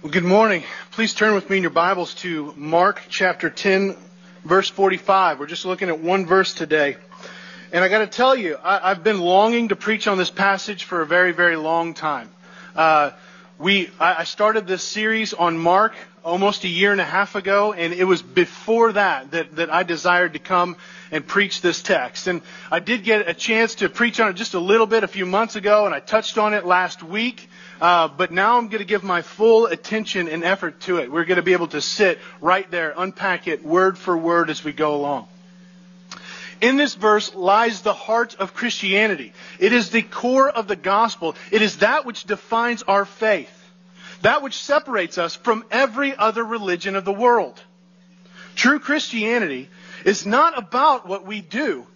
Well, good morning. Please turn with me in your Bibles to Mark chapter 10, verse 45. We're just looking at one verse today. And I got to tell you, I, have been longing to preach on this passage for a very, very long time. Uh, we, I, started this series on Mark almost a year and a half ago, and it was before that that, that I desired to come and preach this text. And I did get a chance to preach on it just a little bit a few months ago, and I touched on it last week. Uh, but now I'm going to give my full attention and effort to it. We're going to be able to sit right there, unpack it word for word as we go along. In this verse lies the heart of Christianity. It is the core of the gospel. It is that which defines our faith. That which separates us from every other religion of the world. True Christianity is not about what we do,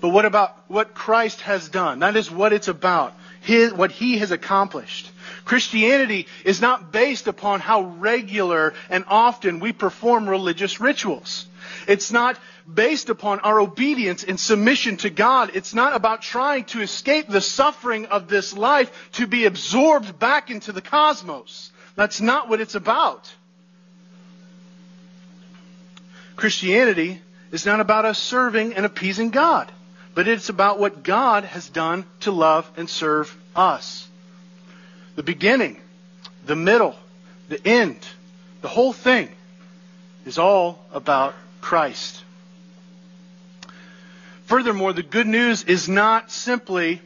but what about what Christ has done. That is what it's about. His, what he has accomplished. Christianity is not based upon how regular and often we perform religious rituals. It's not based upon our obedience and submission to God. It's not about trying to escape the suffering of this life to be absorbed back into the cosmos. That's not what it's about. Christianity is not about us serving and appeasing God, but it's about what God has done to love and serve us. The beginning, the middle, the end, the whole thing is all about Christ. Furthermore, the good news is not simply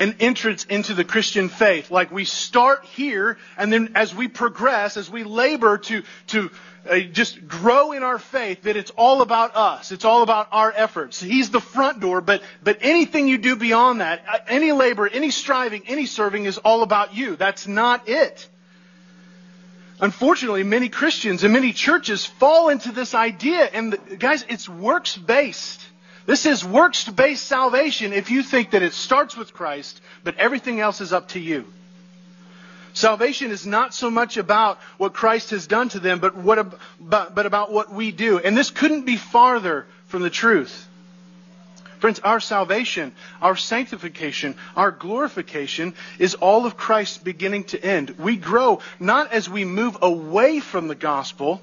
an entrance into the Christian faith. Like we start here, and then as we progress, as we labor to, to uh, just grow in our faith, that it's all about us. It's all about our efforts. He's the front door, but, but anything you do beyond that, uh, any labor, any striving, any serving is all about you. That's not it. Unfortunately, many Christians and many churches fall into this idea, and the, guys, it's works based. This is works based salvation if you think that it starts with Christ, but everything else is up to you. Salvation is not so much about what Christ has done to them, but, what about, but about what we do. And this couldn't be farther from the truth. Friends, our salvation, our sanctification, our glorification is all of Christ's beginning to end. We grow not as we move away from the gospel,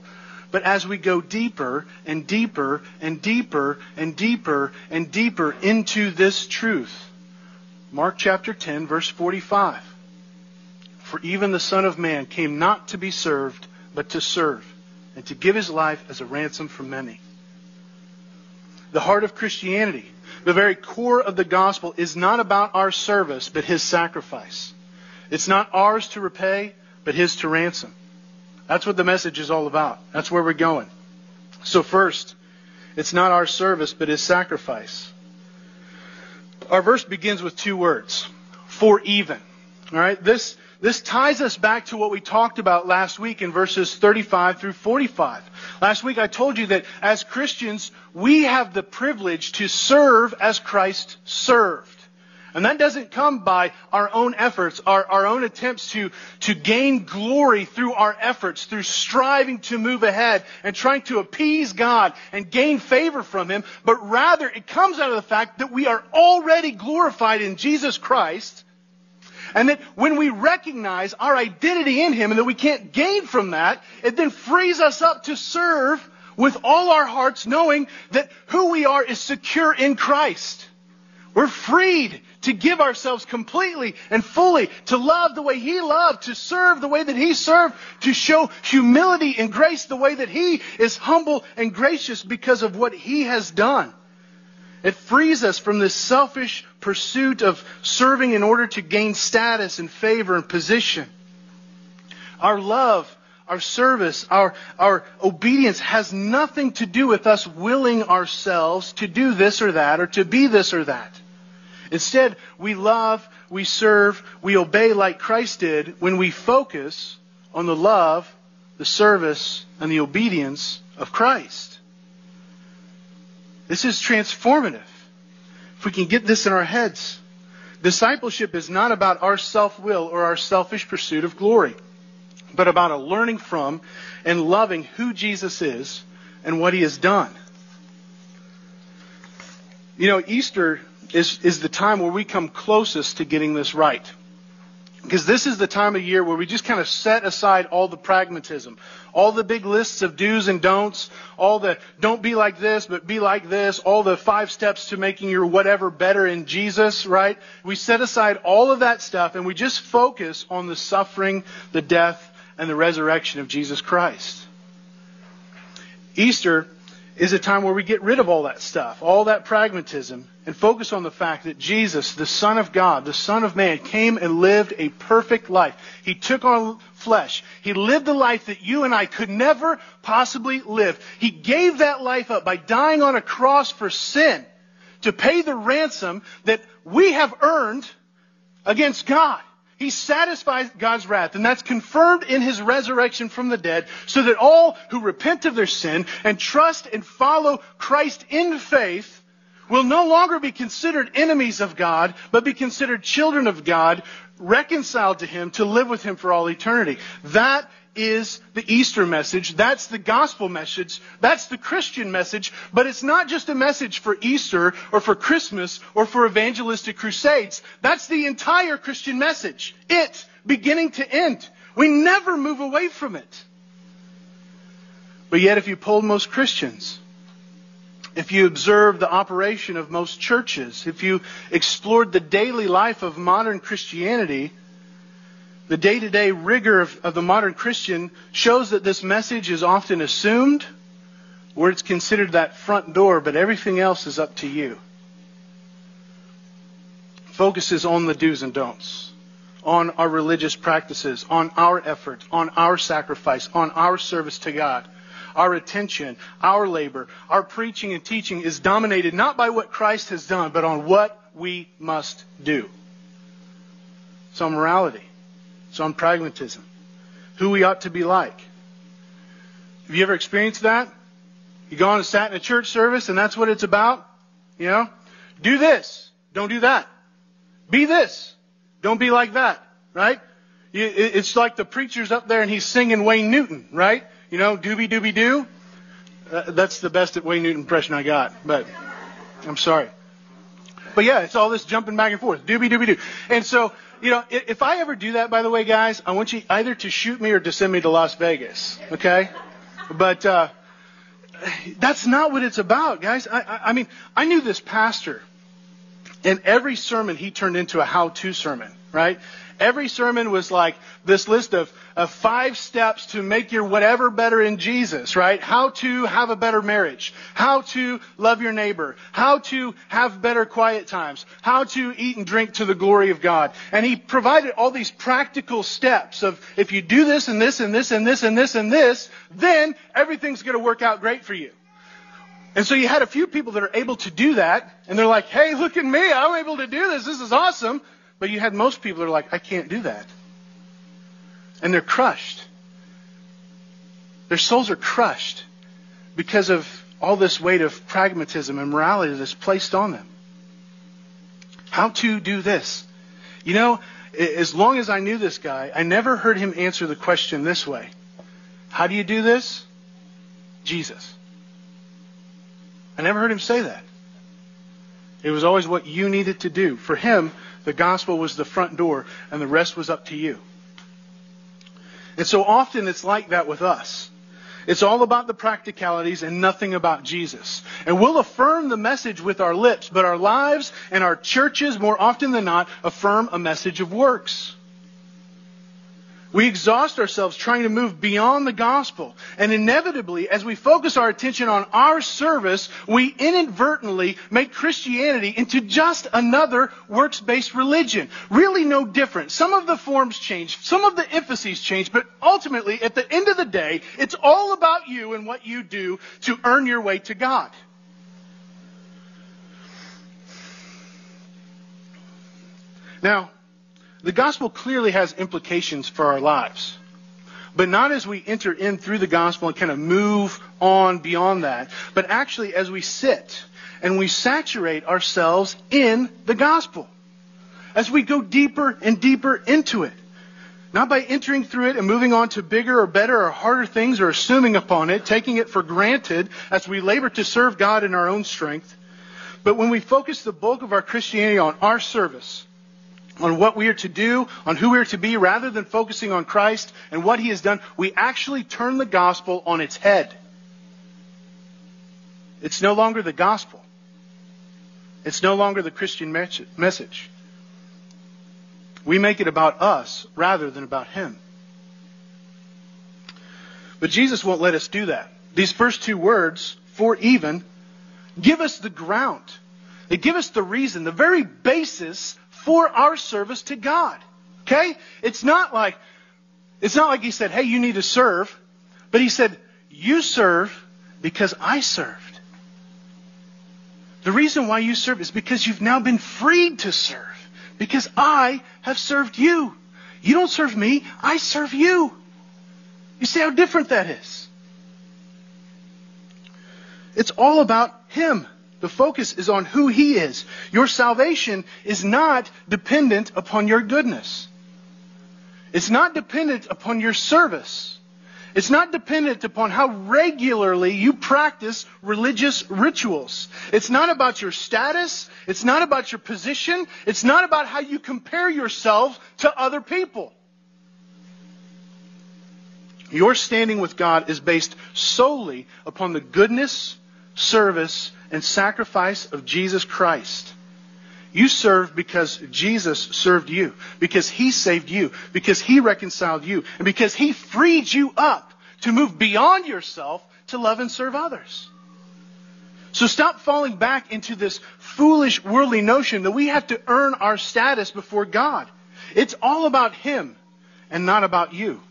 but as we go deeper and deeper and deeper and deeper and deeper into this truth. Mark chapter 10, verse 45. For even the Son of Man came not to be served, but to serve, and to give his life as a ransom for many. The heart of Christianity, the very core of the gospel, is not about our service, but his sacrifice. It's not ours to repay, but his to ransom. That's what the message is all about. That's where we're going. So, first, it's not our service, but his sacrifice. Our verse begins with two words for even. All right? This, this ties us back to what we talked about last week in verses 35 through 45. Last week I told you that as Christians, we have the privilege to serve as Christ served. And that doesn't come by our own efforts, our, our own attempts to, to gain glory through our efforts, through striving to move ahead and trying to appease God and gain favor from Him, but rather it comes out of the fact that we are already glorified in Jesus Christ. And that when we recognize our identity in Him and that we can't gain from that, it then frees us up to serve with all our hearts, knowing that who we are is secure in Christ. We're freed to give ourselves completely and fully, to love the way He loved, to serve the way that He served, to show humility and grace the way that He is humble and gracious because of what He has done. It frees us from this selfish pursuit of serving in order to gain status and favor and position. Our love, our service, our, our obedience has nothing to do with us willing ourselves to do this or that or to be this or that. Instead, we love, we serve, we obey like Christ did when we focus on the love, the service, and the obedience of Christ. This is transformative. If we can get this in our heads, discipleship is not about our self will or our selfish pursuit of glory, but about a learning from and loving who Jesus is and what he has done. You know, Easter is, is the time where we come closest to getting this right. Because this is the time of year where we just kind of set aside all the pragmatism, all the big lists of do's and don'ts, all the don't be like this, but be like this, all the five steps to making your whatever better in Jesus, right? We set aside all of that stuff and we just focus on the suffering, the death, and the resurrection of Jesus Christ. Easter is a time where we get rid of all that stuff, all that pragmatism, and focus on the fact that Jesus, the Son of God, the Son of Man, came and lived a perfect life. He took on flesh. He lived the life that you and I could never possibly live. He gave that life up by dying on a cross for sin to pay the ransom that we have earned against God. He satisfies God's wrath, and that's confirmed in his resurrection from the dead, so that all who repent of their sin and trust and follow Christ in faith will no longer be considered enemies of God, but be considered children of God, reconciled to Him to live with Him for all eternity. That is the Easter message. That's the gospel message. That's the Christian message. But it's not just a message for Easter or for Christmas or for evangelistic crusades. That's the entire Christian message. It, beginning to end. We never move away from it. But yet, if you polled most Christians, if you observed the operation of most churches, if you explored the daily life of modern Christianity, the day to day rigor of, of, the modern Christian shows that this message is often assumed, where it's considered that front door, but everything else is up to you. Focuses on the do's and don'ts, on our religious practices, on our effort, on our sacrifice, on our service to God. Our attention, our labor, our preaching and teaching is dominated not by what Christ has done, but on what we must do. So, morality. It's on pragmatism. Who we ought to be like. Have you ever experienced that? You gone and sat in a church service and that's what it's about? You know? Do this. Don't do that. Be this. Don't be like that. Right? It's like the preacher's up there and he's singing Wayne Newton, right? You know, doobie doobie doo. Uh, that's the best at Wayne Newton impression I got, but I'm sorry. But yeah, it's all this jumping back and forth. Doobie doobie doo. And so you know, if I ever do that, by the way, guys, I want you either to shoot me or to send me to Las Vegas. Okay? But uh, that's not what it's about, guys. I, I, I mean, I knew this pastor, and every sermon he turned into a how-to sermon, right? Every sermon was like this list of, of five steps to make your whatever better in Jesus, right? How to have a better marriage. How to love your neighbor. How to have better quiet times. How to eat and drink to the glory of God. And he provided all these practical steps of if you do this and this and this and this and this and this, then everything's going to work out great for you. And so you had a few people that are able to do that, and they're like, hey, look at me, I'm able to do this, this is awesome. But you had most people that are like, I can't do that. And they're crushed. Their souls are crushed because of all this weight of pragmatism and morality that's placed on them. How to do this? You know, as long as I knew this guy, I never heard him answer the question this way How do you do this? Jesus. I never heard him say that. It was always what you needed to do. For him, the gospel was the front door, and the rest was up to you. And so often it's like that with us. It's all about the practicalities and nothing about Jesus. And we'll affirm the message with our lips, but our lives and our churches, more often than not, affirm a message of works. We exhaust ourselves trying to move beyond the gospel. And inevitably, as we focus our attention on our service, we inadvertently make Christianity into just another works based religion. Really no different. Some of the forms change, some of the emphases change, but ultimately, at the end of the day, it's all about you and what you do to earn your way to God. Now, the gospel clearly has implications for our lives. But not as we enter in through the gospel and kind of move on beyond that, but actually as we sit and we saturate ourselves in the gospel. As we go deeper and deeper into it. Not by entering through it and moving on to bigger or better or harder things or assuming upon it, taking it for granted as we labor to serve God in our own strength. But when we focus the bulk of our Christianity on our service, on what we are to do, on who we are to be, rather than focusing on Christ and what he has done, we actually turn the gospel on its head. It's no longer the gospel. It's no longer the Christian message. We make it about us rather than about him. But Jesus won't let us do that. These first two words, for even, give us the ground. They give us the reason, the very basis for our service to God. Okay? It's not like it's not like he said, "Hey, you need to serve," but he said, "You serve because I served." The reason why you serve is because you've now been freed to serve. Because I have served you. You don't serve me, I serve you. You see how different that is? It's all about Him. The focus is on who He is. Your salvation is not dependent upon your goodness. It's not dependent upon your service. It's not dependent upon how regularly you practice religious rituals. It's not about your status. It's not about your position. It's not about how you compare yourself to other people. Your standing with God is based solely upon the goodness, service, and sacrifice of Jesus Christ. You serve because Jesus served you, because He saved you, because He reconciled you, and because He freed you up to move beyond yourself to love and serve others. So stop falling back into this foolish worldly notion that we have to earn our status before God. It's all about Him and not about you.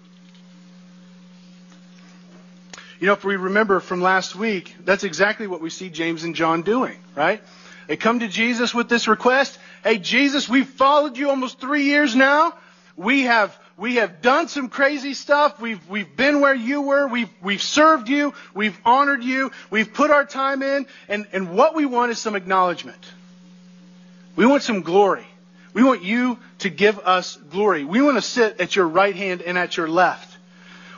You know, if we remember from last week, that's exactly what we see James and John doing, right? They come to Jesus with this request. Hey, Jesus, we've followed you almost three years now. We have, we have done some crazy stuff. We've, we've been where you were. We've, we've served you. We've honored you. We've put our time in. And, and what we want is some acknowledgement. We want some glory. We want you to give us glory. We want to sit at your right hand and at your left.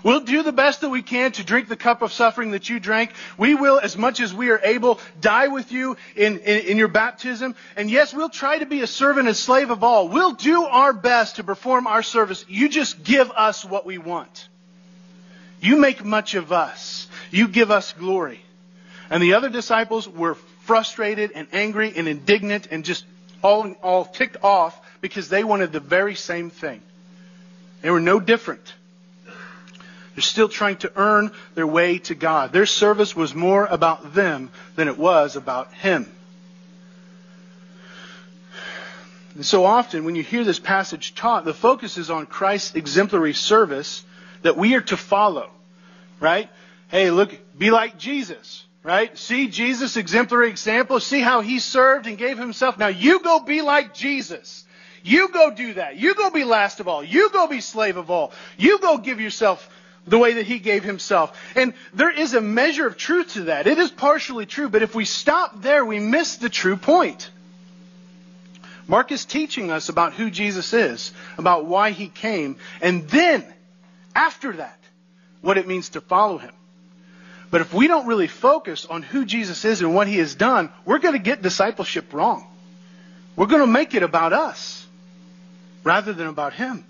We'll do the best that we can to drink the cup of suffering that you drank. We will, as much as we are able, die with you in, in, in, your baptism. And yes, we'll try to be a servant and slave of all. We'll do our best to perform our service. You just give us what we want. You make much of us. You give us glory. And the other disciples were frustrated and angry and indignant and just all, all ticked off because they wanted the very same thing. They were no different. They're still trying to earn their way to God. Their service was more about them than it was about Him. And so often, when you hear this passage taught, the focus is on Christ's exemplary service that we are to follow. Right? Hey, look, be like Jesus. Right? See Jesus' exemplary example. See how he served and gave himself. Now you go be like Jesus. You go do that. You go be last of all. You go be slave of all. You go give yourself the way that he gave himself. And there is a measure of truth to that. It is partially true, but if we stop there, we miss the true point. Mark is teaching us about who Jesus is, about why he came, and then, after that, what it means to follow him. But if we don't really focus on who Jesus is and what he has done, we're going to get discipleship wrong. We're going to make it about us rather than about him.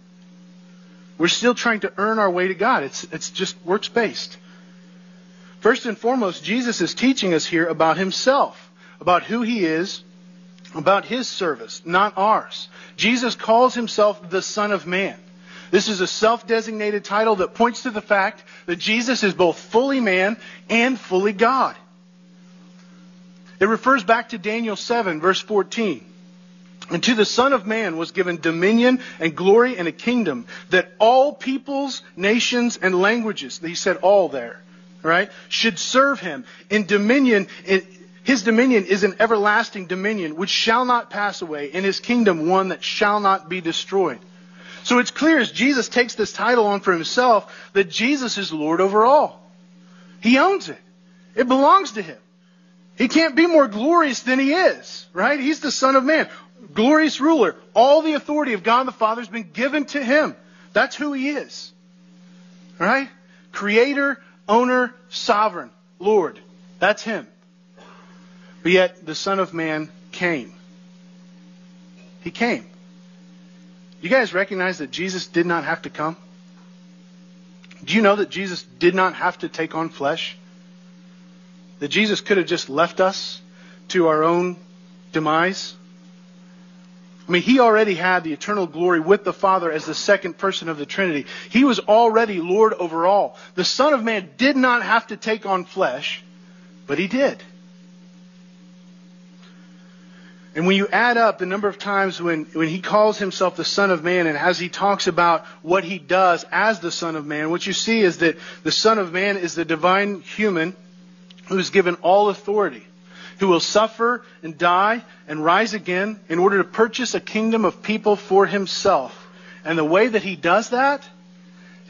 We're still trying to earn our way to God. It's, it's just works based. First and foremost, Jesus is teaching us here about himself, about who he is, about his service, not ours. Jesus calls himself the Son of Man. This is a self designated title that points to the fact that Jesus is both fully man and fully God. It refers back to Daniel 7, verse 14. And to the Son of Man was given dominion and glory and a kingdom that all peoples, nations, and languages, he said all there, right, should serve him. In dominion, in, his dominion is an everlasting dominion which shall not pass away, and his kingdom one that shall not be destroyed. So it's clear as Jesus takes this title on for himself that Jesus is Lord over all. He owns it. It belongs to him. He can't be more glorious than he is, right? He's the Son of Man glorious ruler. All the authority of God the Father has been given to him. That's who he is. All right? Creator, owner, sovereign, Lord. That's him. But yet the Son of Man came. He came. You guys recognize that Jesus did not have to come? Do you know that Jesus did not have to take on flesh? That Jesus could have just left us to our own demise? I mean, he already had the eternal glory with the Father as the second person of the Trinity. He was already Lord over all. The Son of Man did not have to take on flesh, but he did. And when you add up the number of times when, when he calls himself the Son of Man and as he talks about what he does as the Son of Man, what you see is that the Son of Man is the divine human who is given all authority, who will suffer and die and rise again in order to purchase a kingdom of people for himself. And the way that he does that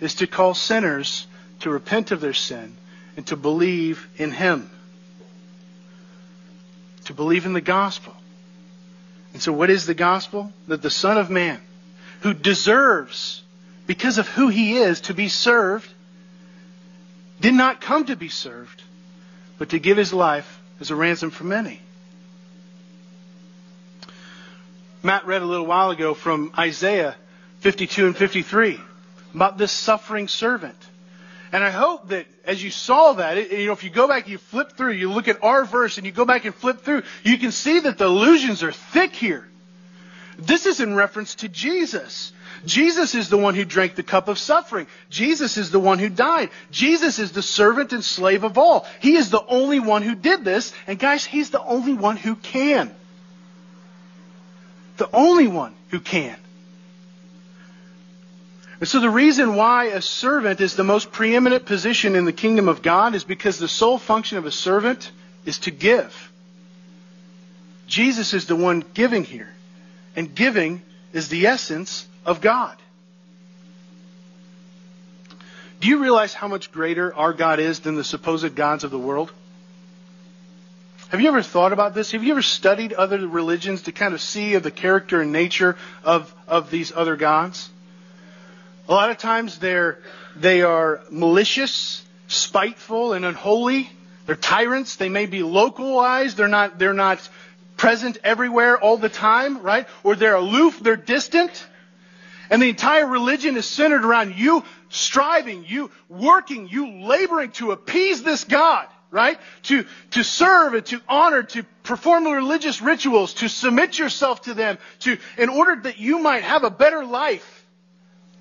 is to call sinners to repent of their sin and to believe in him, to believe in the gospel. And so, what is the gospel? That the Son of Man, who deserves, because of who he is, to be served, did not come to be served, but to give his life as a ransom for many. Matt read a little while ago from Isaiah 52 and 53 about this suffering servant. And I hope that as you saw that, it, you know, if you go back, and you flip through, you look at our verse and you go back and flip through, you can see that the allusions are thick here. This is in reference to Jesus. Jesus is the one who drank the cup of suffering. Jesus is the one who died. Jesus is the servant and slave of all. He is the only one who did this. And guys, he's the only one who can. The only one who can. And so the reason why a servant is the most preeminent position in the kingdom of God is because the sole function of a servant is to give. Jesus is the one giving here. And giving is the essence of God. Do you realize how much greater our God is than the supposed gods of the world? Have you ever thought about this? Have you ever studied other religions to kind of see of the character and nature of, of these other gods? A lot of times they're, they are malicious, spiteful, and unholy. They're tyrants. They may be localized. They're not, they're not present everywhere all the time, right? Or they're aloof, they're distant. And the entire religion is centered around you striving, you working, you laboring to appease this God, right? To, to serve and to honor, to perform religious rituals, to submit yourself to them, to, in order that you might have a better life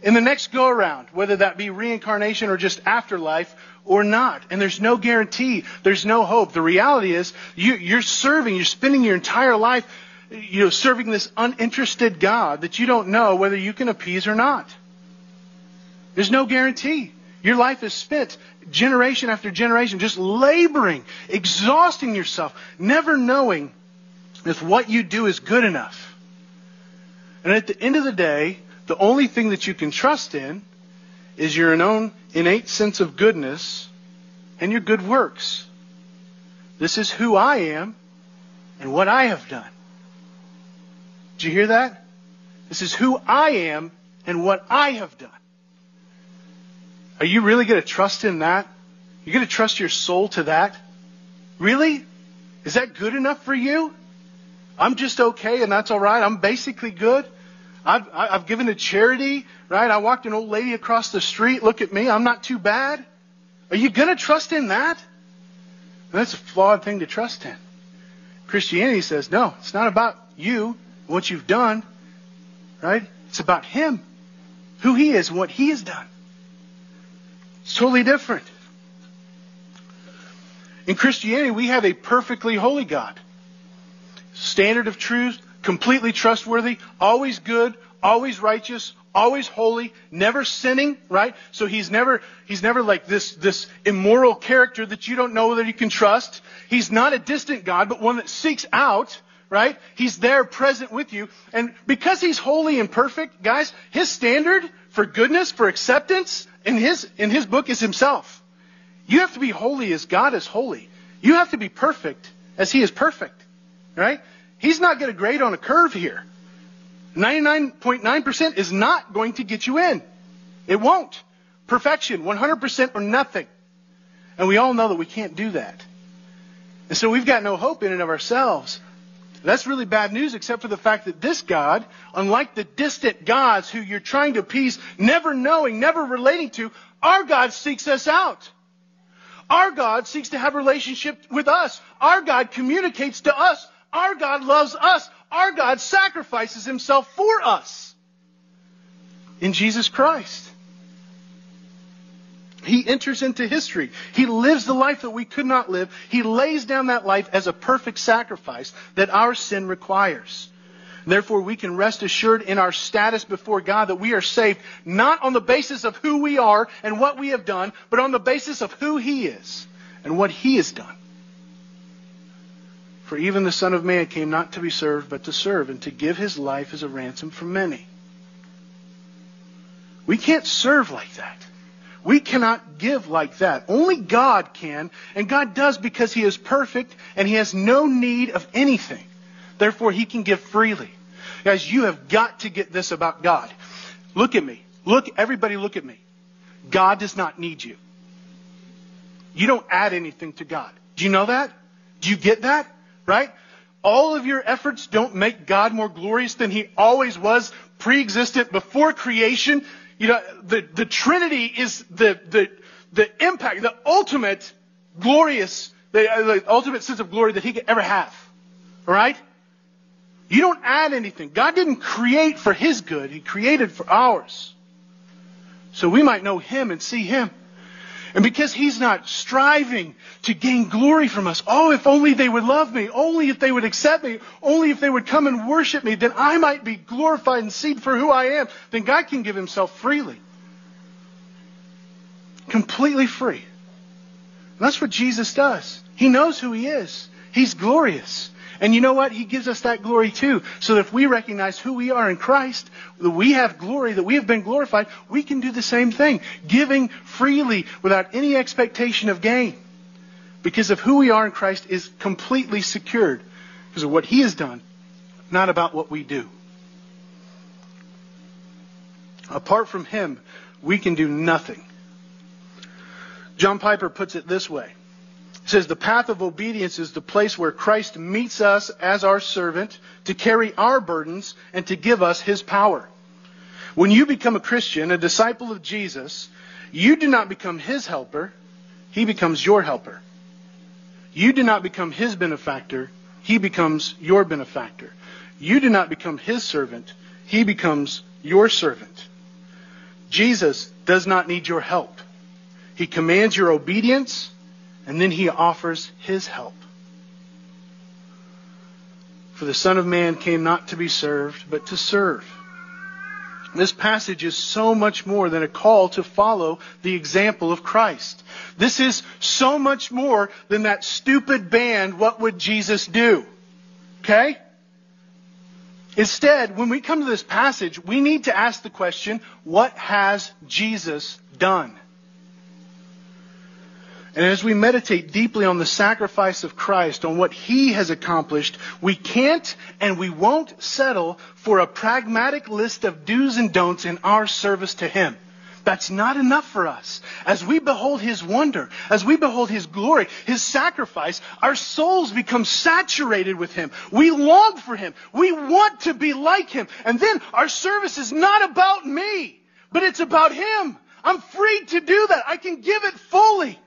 in the next go around, whether that be reincarnation or just afterlife or not. And there's no guarantee. There's no hope. The reality is you, are serving, you're spending your entire life, you know, serving this uninterested God that you don't know whether you can appease or not. There's no guarantee. Your life is spent generation after generation just laboring, exhausting yourself, never knowing if what you do is good enough. And at the end of the day, the only thing that you can trust in is your own innate sense of goodness and your good works. This is who I am and what I have done. Did you hear that? This is who I am and what I have done. Are you really going to trust in that? You're going to trust your soul to that? Really? Is that good enough for you? I'm just okay and that's all right. I'm basically good. I've, I've given to charity, right? I walked an old lady across the street. Look at me. I'm not too bad. Are you going to trust in that? And that's a flawed thing to trust in. Christianity says, no, it's not about you, what you've done, right? It's about Him, who He is, what He has done. It's totally different. In Christianity, we have a perfectly holy God. Standard of truth, completely trustworthy, always good, always righteous, always holy, never sinning, right? So he's never, he's never like this, this immoral character that you don't know that you can trust. He's not a distant God, but one that seeks out, right? He's there present with you. And because he's holy and perfect, guys, his standard for goodness, for acceptance in his, in his book is himself. You have to be holy as God is holy. You have to be perfect as he is perfect, right? He's not going to grade on a curve here. 99.9% is not going to get you in. It won't. Perfection, 100% or nothing. And we all know that we can't do that. And so we've got no hope in and of ourselves. That's really bad news, except for the fact that this God, unlike the distant gods who you're trying to appease, never knowing, never relating to, our God seeks us out. Our God seeks to have relationship with us. Our God communicates to us. Our God loves us. Our God sacrifices himself for us in Jesus Christ. He enters into history. He lives the life that we could not live. He lays down that life as a perfect sacrifice that our sin requires. Therefore, we can rest assured in our status before God that we are saved not on the basis of who we are and what we have done, but on the basis of who He is and what He has done. For even the Son of Man came not to be served, but to serve, and to give His life as a ransom for many. We can't serve like that. We cannot give like that. Only God can, and God does because He is perfect and He has no need of anything. Therefore, He can give freely. Guys, you have got to get this about God. Look at me. Look, everybody look at me. God does not need you. You don't add anything to God. Do you know that? Do you get that? Right? All of your efforts don't make God more glorious than He always was pre-existent before creation. You know, the, the Trinity is the, the, the impact, the ultimate glorious, the, uh, the ultimate sense of glory that he could ever have. All right? You don't add anything. God didn't create for his good. He created for ours. So we might know him and see him. And because he's not striving to gain glory from us, oh, if only they would love me, only if they would accept me, only if they would come and worship me, then I might be glorified and seen for who I am, then God can give himself freely. Completely free. And that's what Jesus does. He knows who he is. He's glorious. And you know what? He gives us that glory too. So that if we recognize who we are in Christ, that we have glory, that we have been glorified, we can do the same thing. Giving freely without any expectation of gain. Because of who we are in Christ is completely secured. Because of what He has done, not about what we do. Apart from Him, we can do nothing. John Piper puts it this way. Says the path of obedience is the place where Christ meets us as our servant to carry our burdens and to give us his power. When you become a Christian, a disciple of Jesus, you do not become his helper, he becomes your helper. You do not become his benefactor, he becomes your benefactor. You do not become his servant, he becomes your servant. Jesus does not need your help. He commands your obedience and then he offers his help. For the Son of Man came not to be served, but to serve. This passage is so much more than a call to follow the example of Christ. This is so much more than that stupid band, What Would Jesus Do? Okay? Instead, when we come to this passage, we need to ask the question, what has Jesus done? And as we meditate deeply on the sacrifice of Christ, on what He has accomplished, we can't and we won't settle for a pragmatic list of do's and don'ts in our service to Him. That's not enough for us. As we behold His wonder, as we behold His glory, His sacrifice, our souls become saturated with Him. We long for Him. We want to be like Him. And then our service is not about me, but it's about Him. I'm free to do that. I can give it fully.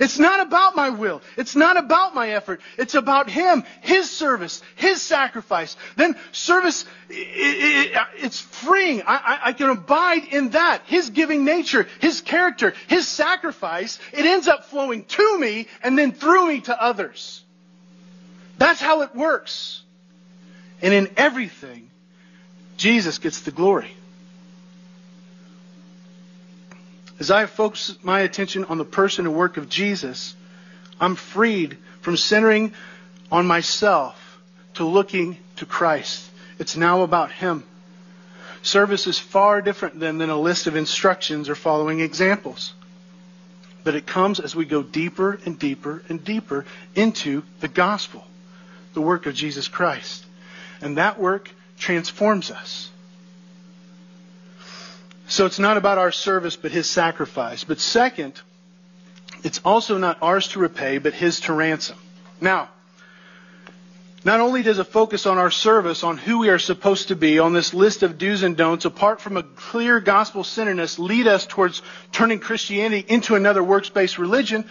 It's not about my will. It's not about my effort. It's about Him, His service, His sacrifice. Then service, it, it, it's freeing. I, can abide in that. His giving nature, His character, His sacrifice. It ends up flowing to me and then through me to others. That's how it works. And in everything, Jesus gets the glory. As I focus my attention on the person and work of Jesus, I'm freed from centering on myself to looking to Christ. It's now about Him. Service is far different than, than a list of instructions or following examples. But it comes as we go deeper and deeper and deeper into the gospel, the work of Jesus Christ. And that work transforms us. So it's not about our service, but his sacrifice. But second, it's also not ours to repay, but his to ransom. Now, Not only does it focus on our service, on who we are supposed to be, on this list of do's and don'ts, apart from a clear gospel centeredness, lead us towards turning Christianity into another works based religion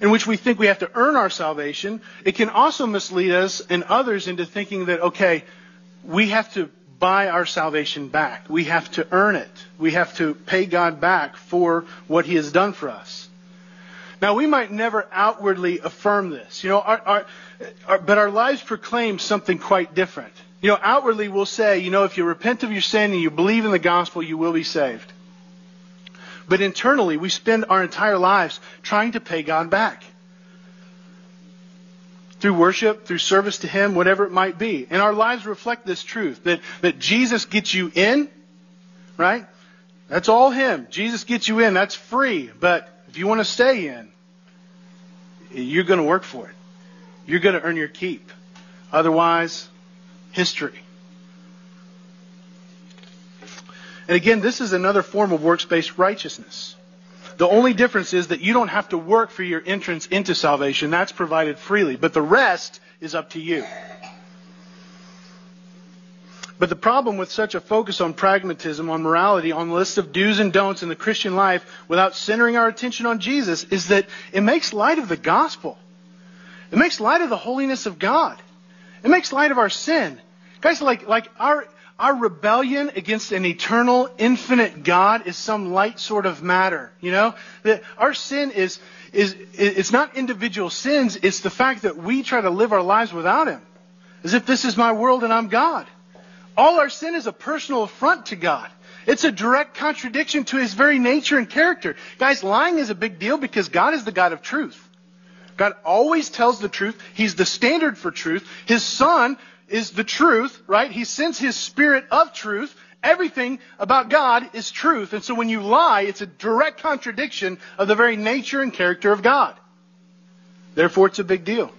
in which we think we have to earn our salvation, it can also mislead us and others into thinking that, okay, we have to buy our salvation back. We have to earn it. We have to pay God back for what He has done for us. Now, we might never outwardly affirm this, you know, our, our, our, but our lives proclaim something quite different. You know, outwardly we'll say, you know, if you repent of your sin and you believe in the gospel, you will be saved. But internally, we spend our entire lives trying to pay God back through worship, through service to Him, whatever it might be. And our lives reflect this truth that, that Jesus gets you in, right? That's all Him. Jesus gets you in. That's free. But if you want to stay in, you're going to work for it. You're going to earn your keep. Otherwise, history. And again, this is another form of works based righteousness. The only difference is that you don't have to work for your entrance into salvation. That's provided freely. But the rest is up to you. But the problem with such a focus on pragmatism, on morality, on the list of do's and don'ts in the Christian life without centering our attention on Jesus is that it makes light of the gospel. It makes light of the holiness of God. It makes light of our sin. Guys, like, like our, our rebellion against an eternal, infinite God is some light sort of matter. You know, that our sin is is it's not individual sins. It's the fact that we try to live our lives without Him, as if this is my world and I'm God. All our sin is a personal affront to God. It's a direct contradiction to His very nature and character. Guys, lying is a big deal because God is the God of truth. God always tells the truth. He's the standard for truth. His Son is the truth, right? He sends his spirit of truth. Everything about God is truth. And so when you lie, it's a direct contradiction of the very nature and character of God. Therefore, it's a big deal.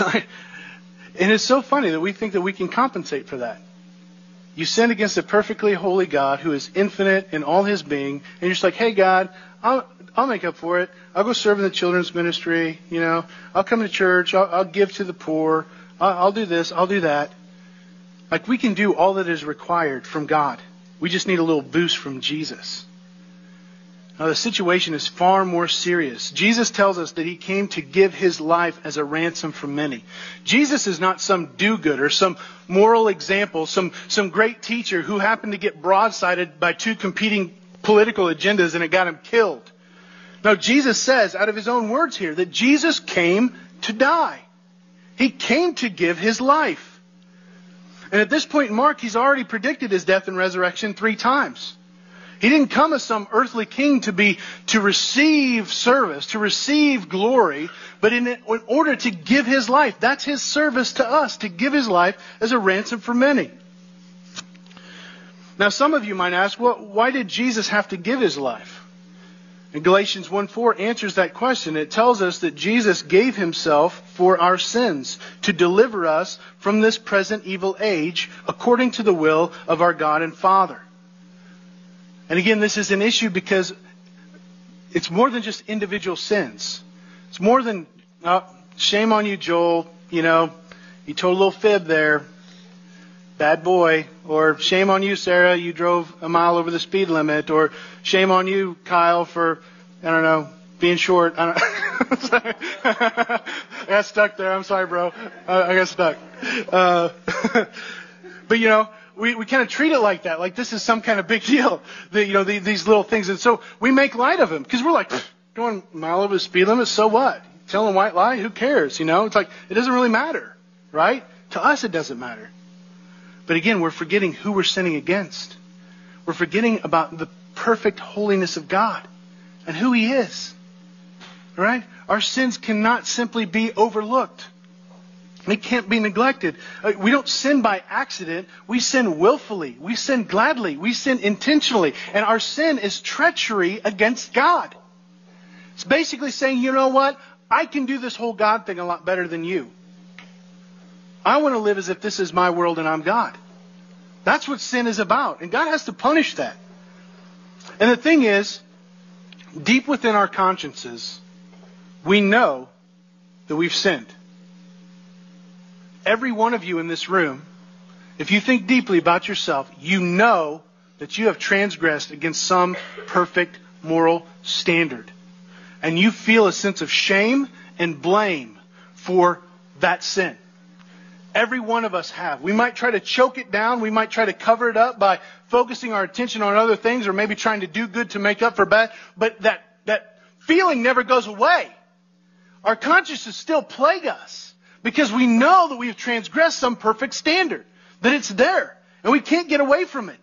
and it's so funny that we think that we can compensate for that. You sin against a perfectly holy God who is infinite in all his being, and you're just like, hey, God, I'll, I'll make up for it. I'll go serve in the children's ministry. You know, I'll come to church. I'll, I'll give to the poor. I'll, I'll do this. I'll do that. Like we can do all that is required from God. We just need a little boost from Jesus. Now, the situation is far more serious. Jesus tells us that he came to give his life as a ransom for many. Jesus is not some do gooder, some moral example, some, some great teacher who happened to get broadsided by two competing political agendas and it got him killed. Now, Jesus says, out of his own words here, that Jesus came to die. He came to give his life. And at this point in Mark, he's already predicted his death and resurrection three times. He didn't come as some earthly king to be, to receive service, to receive glory, but in, in order to give his life. That's his service to us, to give his life as a ransom for many. Now, some of you might ask, well, why did Jesus have to give his life? And Galatians 1:4 answers that question. It tells us that Jesus gave himself for our sins to deliver us from this present evil age according to the will of our God and Father. And again, this is an issue because it's more than just individual sins. It's more than oh, shame on you, Joel. You know, you told a little fib there. Bad boy. Or shame on you, Sarah. You drove a mile over the speed limit. Or shame on you, Kyle, for, I don't know, being short. I, I got stuck there. I'm sorry, bro. I, got stuck. Uh, but you know, we, we kind of treat it like that, like this is some kind of big deal. The, you know, the, these little things, and so we make light of them because we're like, going a mile over the speed limit, so what? Telling white lie, who cares? You know, it's like it doesn't really matter, right? To us, it doesn't matter. But again, we're forgetting who we're sinning against. We're forgetting about the perfect holiness of God and who He is. All right? Our sins cannot simply be overlooked. They can't be neglected. Uh, we don't sin by accident. We sin willfully. We sin gladly. We sin intentionally. And our sin is treachery against God. It's basically saying, you know what? I can do this whole God thing a lot better than you. I want to live as if this is my world and I'm God. That's what sin is about. And God has to punish that. And the thing is, deep within our consciences, we know that we've sinned. Every one of you in this room, if you think deeply about yourself, you know that you have transgressed against some perfect moral standard. And you feel a sense of shame and blame for that sin. Every one of us have. We might try to choke it down. We might try to cover it up by focusing our attention on other things or maybe trying to do good to make up for bad. But that, that feeling never goes away. Our consciences still plague us because we know that we have transgressed some perfect standard, that it's there, and we can't get away from it.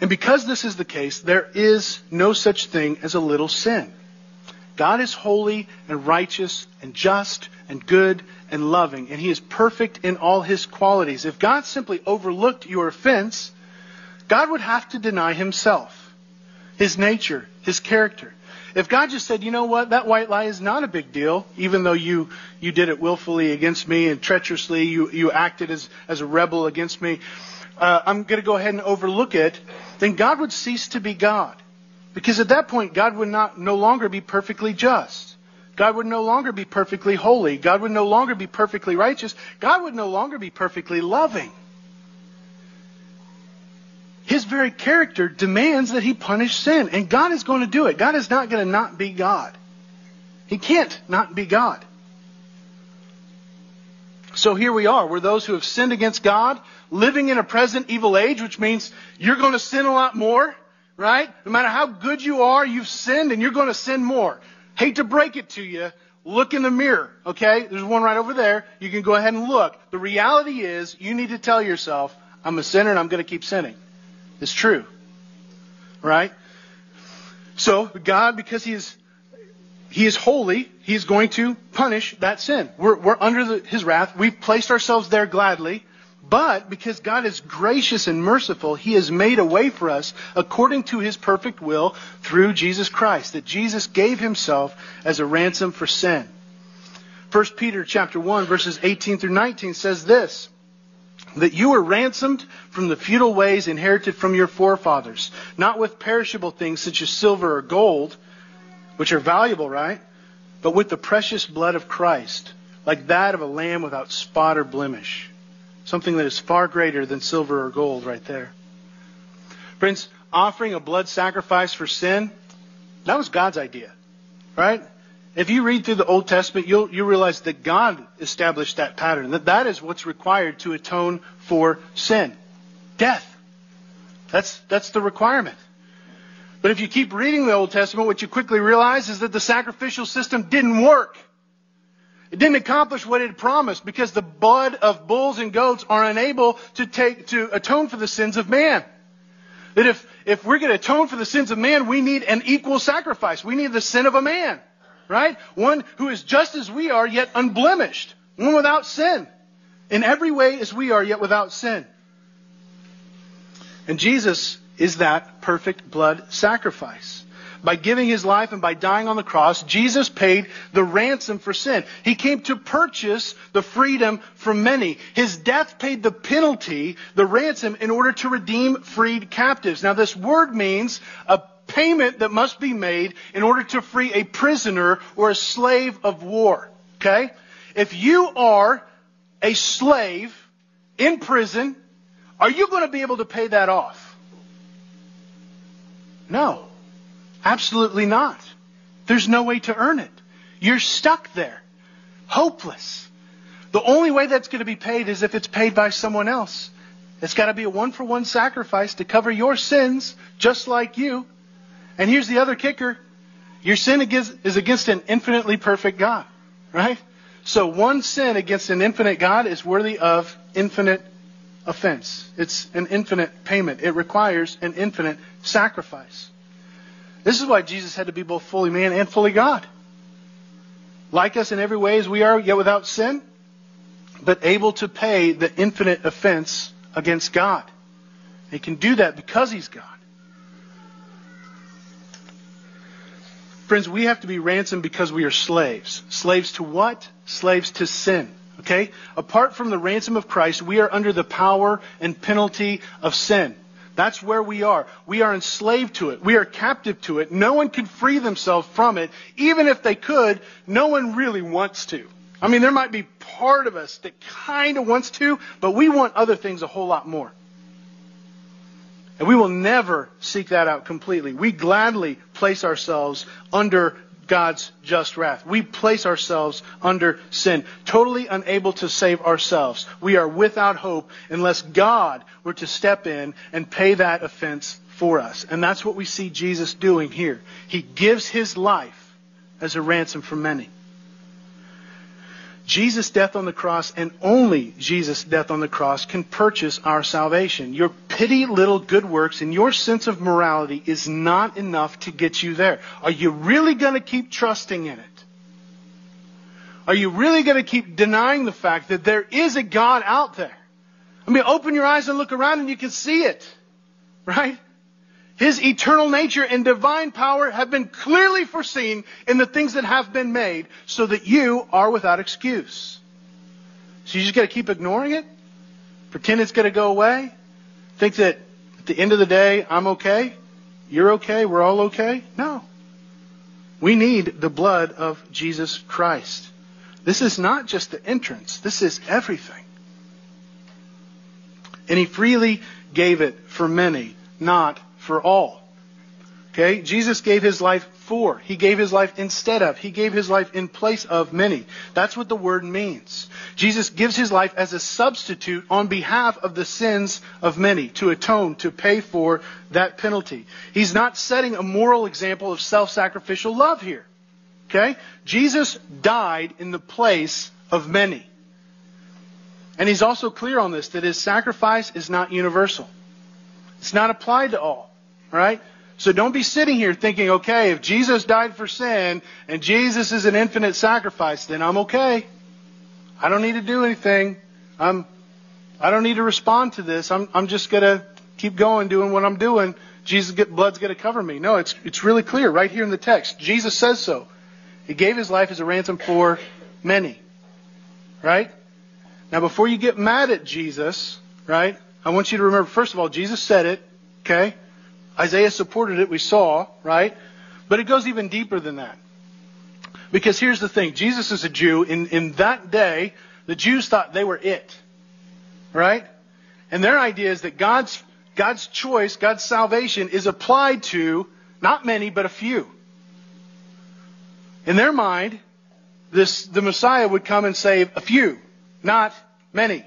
And because this is the case, there is no such thing as a little sin. God is holy and righteous and just and good and loving, and He is perfect in all His qualities. If God simply overlooked your offense, God would have to deny Himself, His nature, His character. If God just said, you know what, that white lie is not a big deal, even though you, you did it willfully against me and treacherously, you, you acted as, as a rebel against me, uh, I'm going to go ahead and overlook it, then God would cease to be God. Because at that point, God would not no longer be perfectly just. God would no longer be perfectly holy. God would no longer be perfectly righteous. God would no longer be perfectly loving. His very character demands that he punish sin, and God is going to do it. God is not going to not be God. He can't not be God. So here we are. We're those who have sinned against God, living in a present evil age, which means you're going to sin a lot more right? No matter how good you are, you've sinned and you're going to sin more. Hate to break it to you. Look in the mirror, okay? There's one right over there. You can go ahead and look. The reality is, you need to tell yourself, I'm a sinner and I'm going to keep sinning. It's true. Right? So, God, because He is, He is holy, He's going to punish that sin. We're, we're under the, His wrath. We've placed ourselves there gladly. But because God is gracious and merciful, He has made a way for us according to His perfect will through Jesus Christ. That Jesus gave Himself as a ransom for sin. 1 Peter chapter 1 verses 18 through 19 says this, that you were ransomed from the futile ways inherited from your forefathers, not with perishable things such as silver or gold, which are valuable, right? But with the precious blood of Christ, like that of a lamb without spot or blemish. Something that is far greater than silver or gold right there. Friends, offering a blood sacrifice for sin, that was God's idea. Right? If you read through the Old Testament, you'll, you realize that God established that pattern, that that is what's required to atone for sin. Death. That's, that's the requirement. But if you keep reading the Old Testament, what you quickly realize is that the sacrificial system didn't work. It didn't accomplish what it promised because the blood of bulls and goats are unable to take, to atone for the sins of man. That if, if we're going to atone for the sins of man, we need an equal sacrifice. We need the sin of a man. Right? One who is just as we are, yet unblemished. One without sin. In every way as we are, yet without sin. And Jesus is that perfect blood sacrifice by giving his life and by dying on the cross, Jesus paid the ransom for sin. He came to purchase the freedom from many. His death paid the penalty, the ransom, in order to redeem freed captives. Now, this word means a payment that must be made in order to free a prisoner or a slave of war. Okay? If you are a slave in prison, are you going to be able to pay that off? No. Absolutely not. There's no way to earn it. You're stuck there. Hopeless. The only way that's going to be paid is if it's paid by someone else. It's got to be a one for one sacrifice to cover your sins, just like you. And here's the other kicker your sin is against an infinitely perfect God, right? So one sin against an infinite God is worthy of infinite offense. It's an infinite payment. It requires an infinite sacrifice. This is why Jesus had to be both fully man and fully God. Like us in every way as we are, yet without sin, but able to pay the infinite offense against God. He can do that because he's God. Friends, we have to be ransomed because we are slaves. Slaves to what? Slaves to sin. Okay? Apart from the ransom of Christ, we are under the power and penalty of sin. That's where we are. We are enslaved to it. We are captive to it. No one can free themselves from it. Even if they could, no one really wants to. I mean, there might be part of us that kind of wants to, but we want other things a whole lot more. And we will never seek that out completely. We gladly place ourselves under God's just wrath. We place ourselves under sin, totally unable to save ourselves. We are without hope unless God were to step in and pay that offense for us. And that's what we see Jesus doing here. He gives his life as a ransom for many. Jesus' death on the cross and only Jesus' death on the cross can purchase our salvation. Your petty little good works and your sense of morality is not enough to get you there. Are you really going to keep trusting in it? Are you really going to keep denying the fact that there is a God out there? I mean, open your eyes and look around and you can see it. Right? His eternal nature and divine power have been clearly foreseen in the things that have been made so that you are without excuse. So you just got to keep ignoring it? Pretend it's going to go away? Think that at the end of the day, I'm okay? You're okay? We're all okay? No. We need the blood of Jesus Christ. This is not just the entrance. This is everything. And he freely gave it for many, not for all. Okay? Jesus gave his life for. He gave his life instead of. He gave his life in place of many. That's what the word means. Jesus gives his life as a substitute on behalf of the sins of many to atone, to pay for that penalty. He's not setting a moral example of self-sacrificial love here. Okay? Jesus died in the place of many. And he's also clear on this that his sacrifice is not universal. It's not applied to all. Right? So don't be sitting here thinking, okay, if Jesus died for sin and Jesus is an infinite sacrifice, then I'm okay. I don't need to do anything. I'm, I don't need to respond to this. I'm, I'm just gonna keep going doing what I'm doing. Jesus' blood's gonna cover me. No, it's, it's really clear right here in the text. Jesus says so. He gave his life as a ransom for many. Right? Now before you get mad at Jesus, right, I want you to remember, first of all, Jesus said it, okay? Isaiah supported it, we saw, right? But it goes even deeper than that. Because here's the thing Jesus is a Jew. In, in that day, the Jews thought they were it, right? And their idea is that God's, God's choice, God's salvation is applied to not many, but a few. In their mind, this, the Messiah would come and save a few, not many,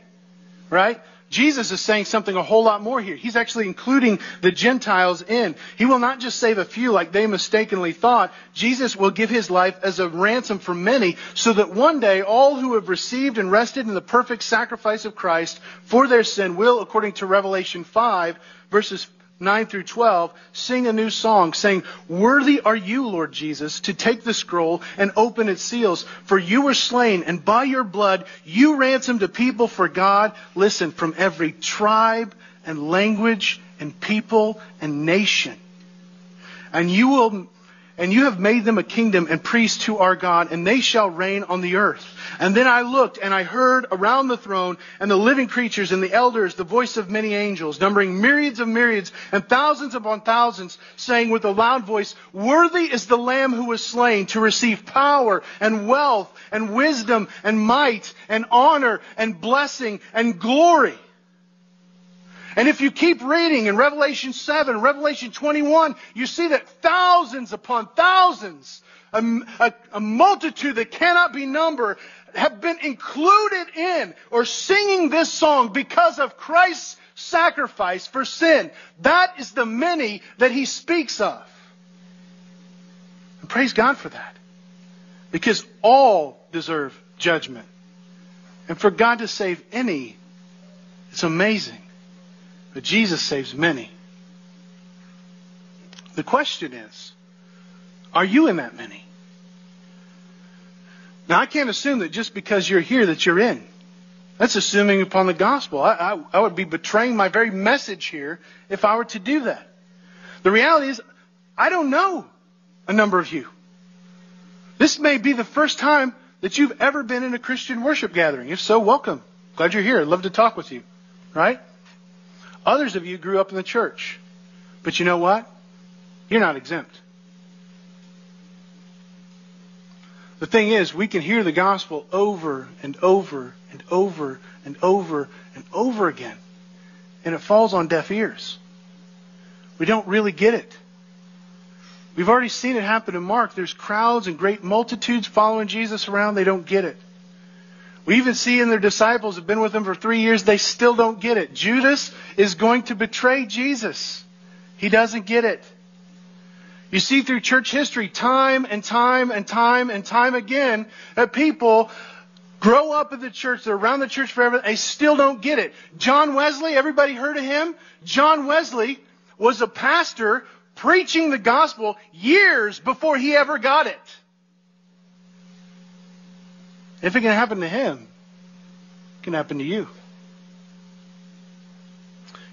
right? Jesus is saying something a whole lot more here. He's actually including the Gentiles in. He will not just save a few like they mistakenly thought. Jesus will give his life as a ransom for many so that one day all who have received and rested in the perfect sacrifice of Christ for their sin will, according to Revelation 5, verses 9 through 12, sing a new song saying, Worthy are you, Lord Jesus, to take the scroll and open its seals. For you were slain, and by your blood you ransomed a people for God. Listen, from every tribe and language and people and nation. And you will and you have made them a kingdom and priests to our God, and they shall reign on the earth. And then I looked, and I heard around the throne, and the living creatures, and the elders, the voice of many angels, numbering myriads of myriads, and thousands upon thousands, saying with a loud voice, Worthy is the Lamb who was slain to receive power, and wealth, and wisdom, and might, and honor, and blessing, and glory. And if you keep reading in Revelation 7, Revelation 21, you see that thousands upon thousands, a, a, a, multitude that cannot be numbered, have been included in or singing this song because of Christ's sacrifice for sin. That is the many that he speaks of. And praise God for that. Because all deserve judgment. And for God to save any, it's amazing. But Jesus saves many. The question is, are you in that many? Now, I can't assume that just because you're here that you're in. That's assuming upon the gospel. I, I, I, would be betraying my very message here if I were to do that. The reality is, I don't know a number of you. This may be the first time that you've ever been in a Christian worship gathering. If so, welcome. Glad you're here. I'd love to talk with you. Right? Others of you grew up in the church. But you know what? You're not exempt. The thing is, we can hear the gospel over and over and over and over and over again, and it falls on deaf ears. We don't really get it. We've already seen it happen in Mark. There's crowds and great multitudes following Jesus around. They don't get it. We even see in their disciples have been with him for three years. They still don't get it. Judas is going to betray Jesus. He doesn't get it. You see through church history, time and time and time and time again, that people grow up in the church, they're around the church forever, they still don't get it. John Wesley, everybody heard of him? John Wesley was a pastor preaching the gospel years before he ever got it. If it can happen to him, it can happen to you.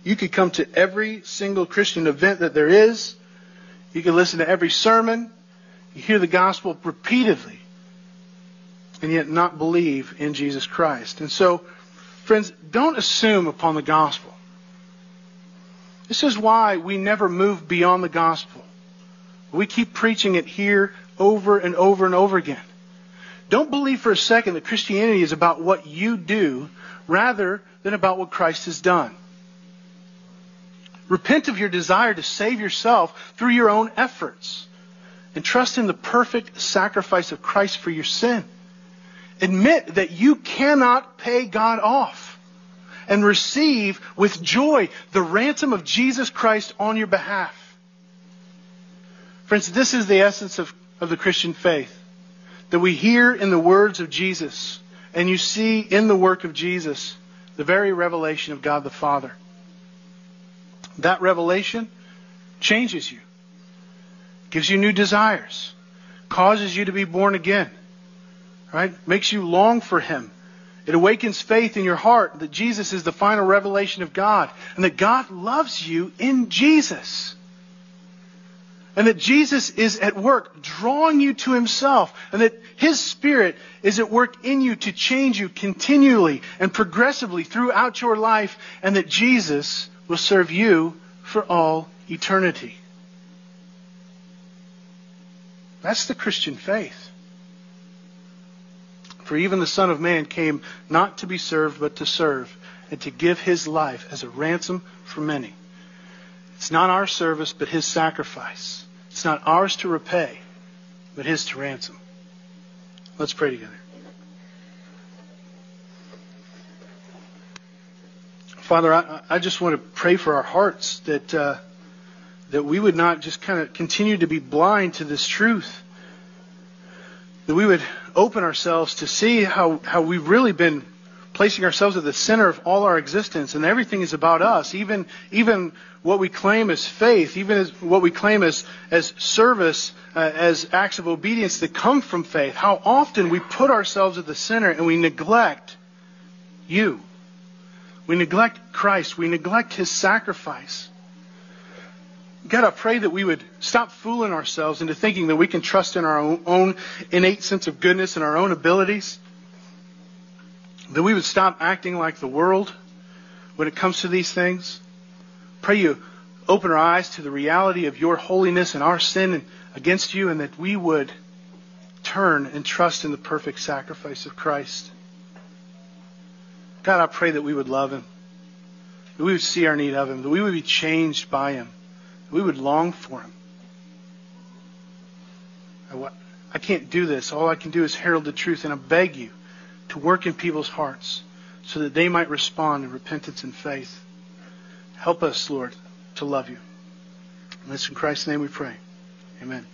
You could come to every single Christian event that there is. You could listen to every sermon. You hear the gospel repeatedly. And yet not believe in Jesus Christ. And so, friends, don't assume upon the gospel. This is why we never move beyond the gospel. We keep preaching it here over and over and over again. Don't believe for a second that Christianity is about what you do rather than about what Christ has done. Repent of your desire to save yourself through your own efforts and trust in the perfect sacrifice of Christ for your sin. Admit that you cannot pay God off and receive with joy the ransom of Jesus Christ on your behalf. Friends, this is the essence of, of the Christian faith that we hear in the words of Jesus and you see in the work of Jesus the very revelation of God the Father. That revelation changes you, gives you new desires, causes you to be born again, right? Makes you long for Him. It awakens faith in your heart that Jesus is the final revelation of God and that God loves you in Jesus. And that Jesus is at work drawing you to Himself and that His Spirit is at work in you to change you continually and progressively throughout your life and that Jesus will serve you for all eternity. That's the Christian faith. For even the Son of Man came not to be served, but to serve, and to give his life as a ransom for many. It's not our service, but his sacrifice. It's not ours to repay, but his to ransom. Let's pray together. Father, I, I, just want to pray for our hearts that uh, that we would not just kind of continue to be blind to this truth. That we would open ourselves to see how, how we've really been placing ourselves at the center of all our existence, and everything is about us. Even even what we claim as faith, even as what we claim as as service, uh, as acts of obedience that come from faith. How often we put ourselves at the center and we neglect you. We neglect Christ. We neglect his sacrifice. God, I pray that we would stop fooling ourselves into thinking that we can trust in our own, own innate sense of goodness and our own abilities. That we would stop acting like the world when it comes to these things. Pray you open our eyes to the reality of your holiness and our sin against you, and that we would turn and trust in the perfect sacrifice of Christ. God, I pray that we would love him, that we would see our need of him, that we would be changed by him, that we would long for him. I, I can't do this. All I can do is herald the truth, and I beg you to work in people's hearts so that they might respond in repentance and faith. Help us, Lord, to love you. And this in Christ's name we pray. Amen.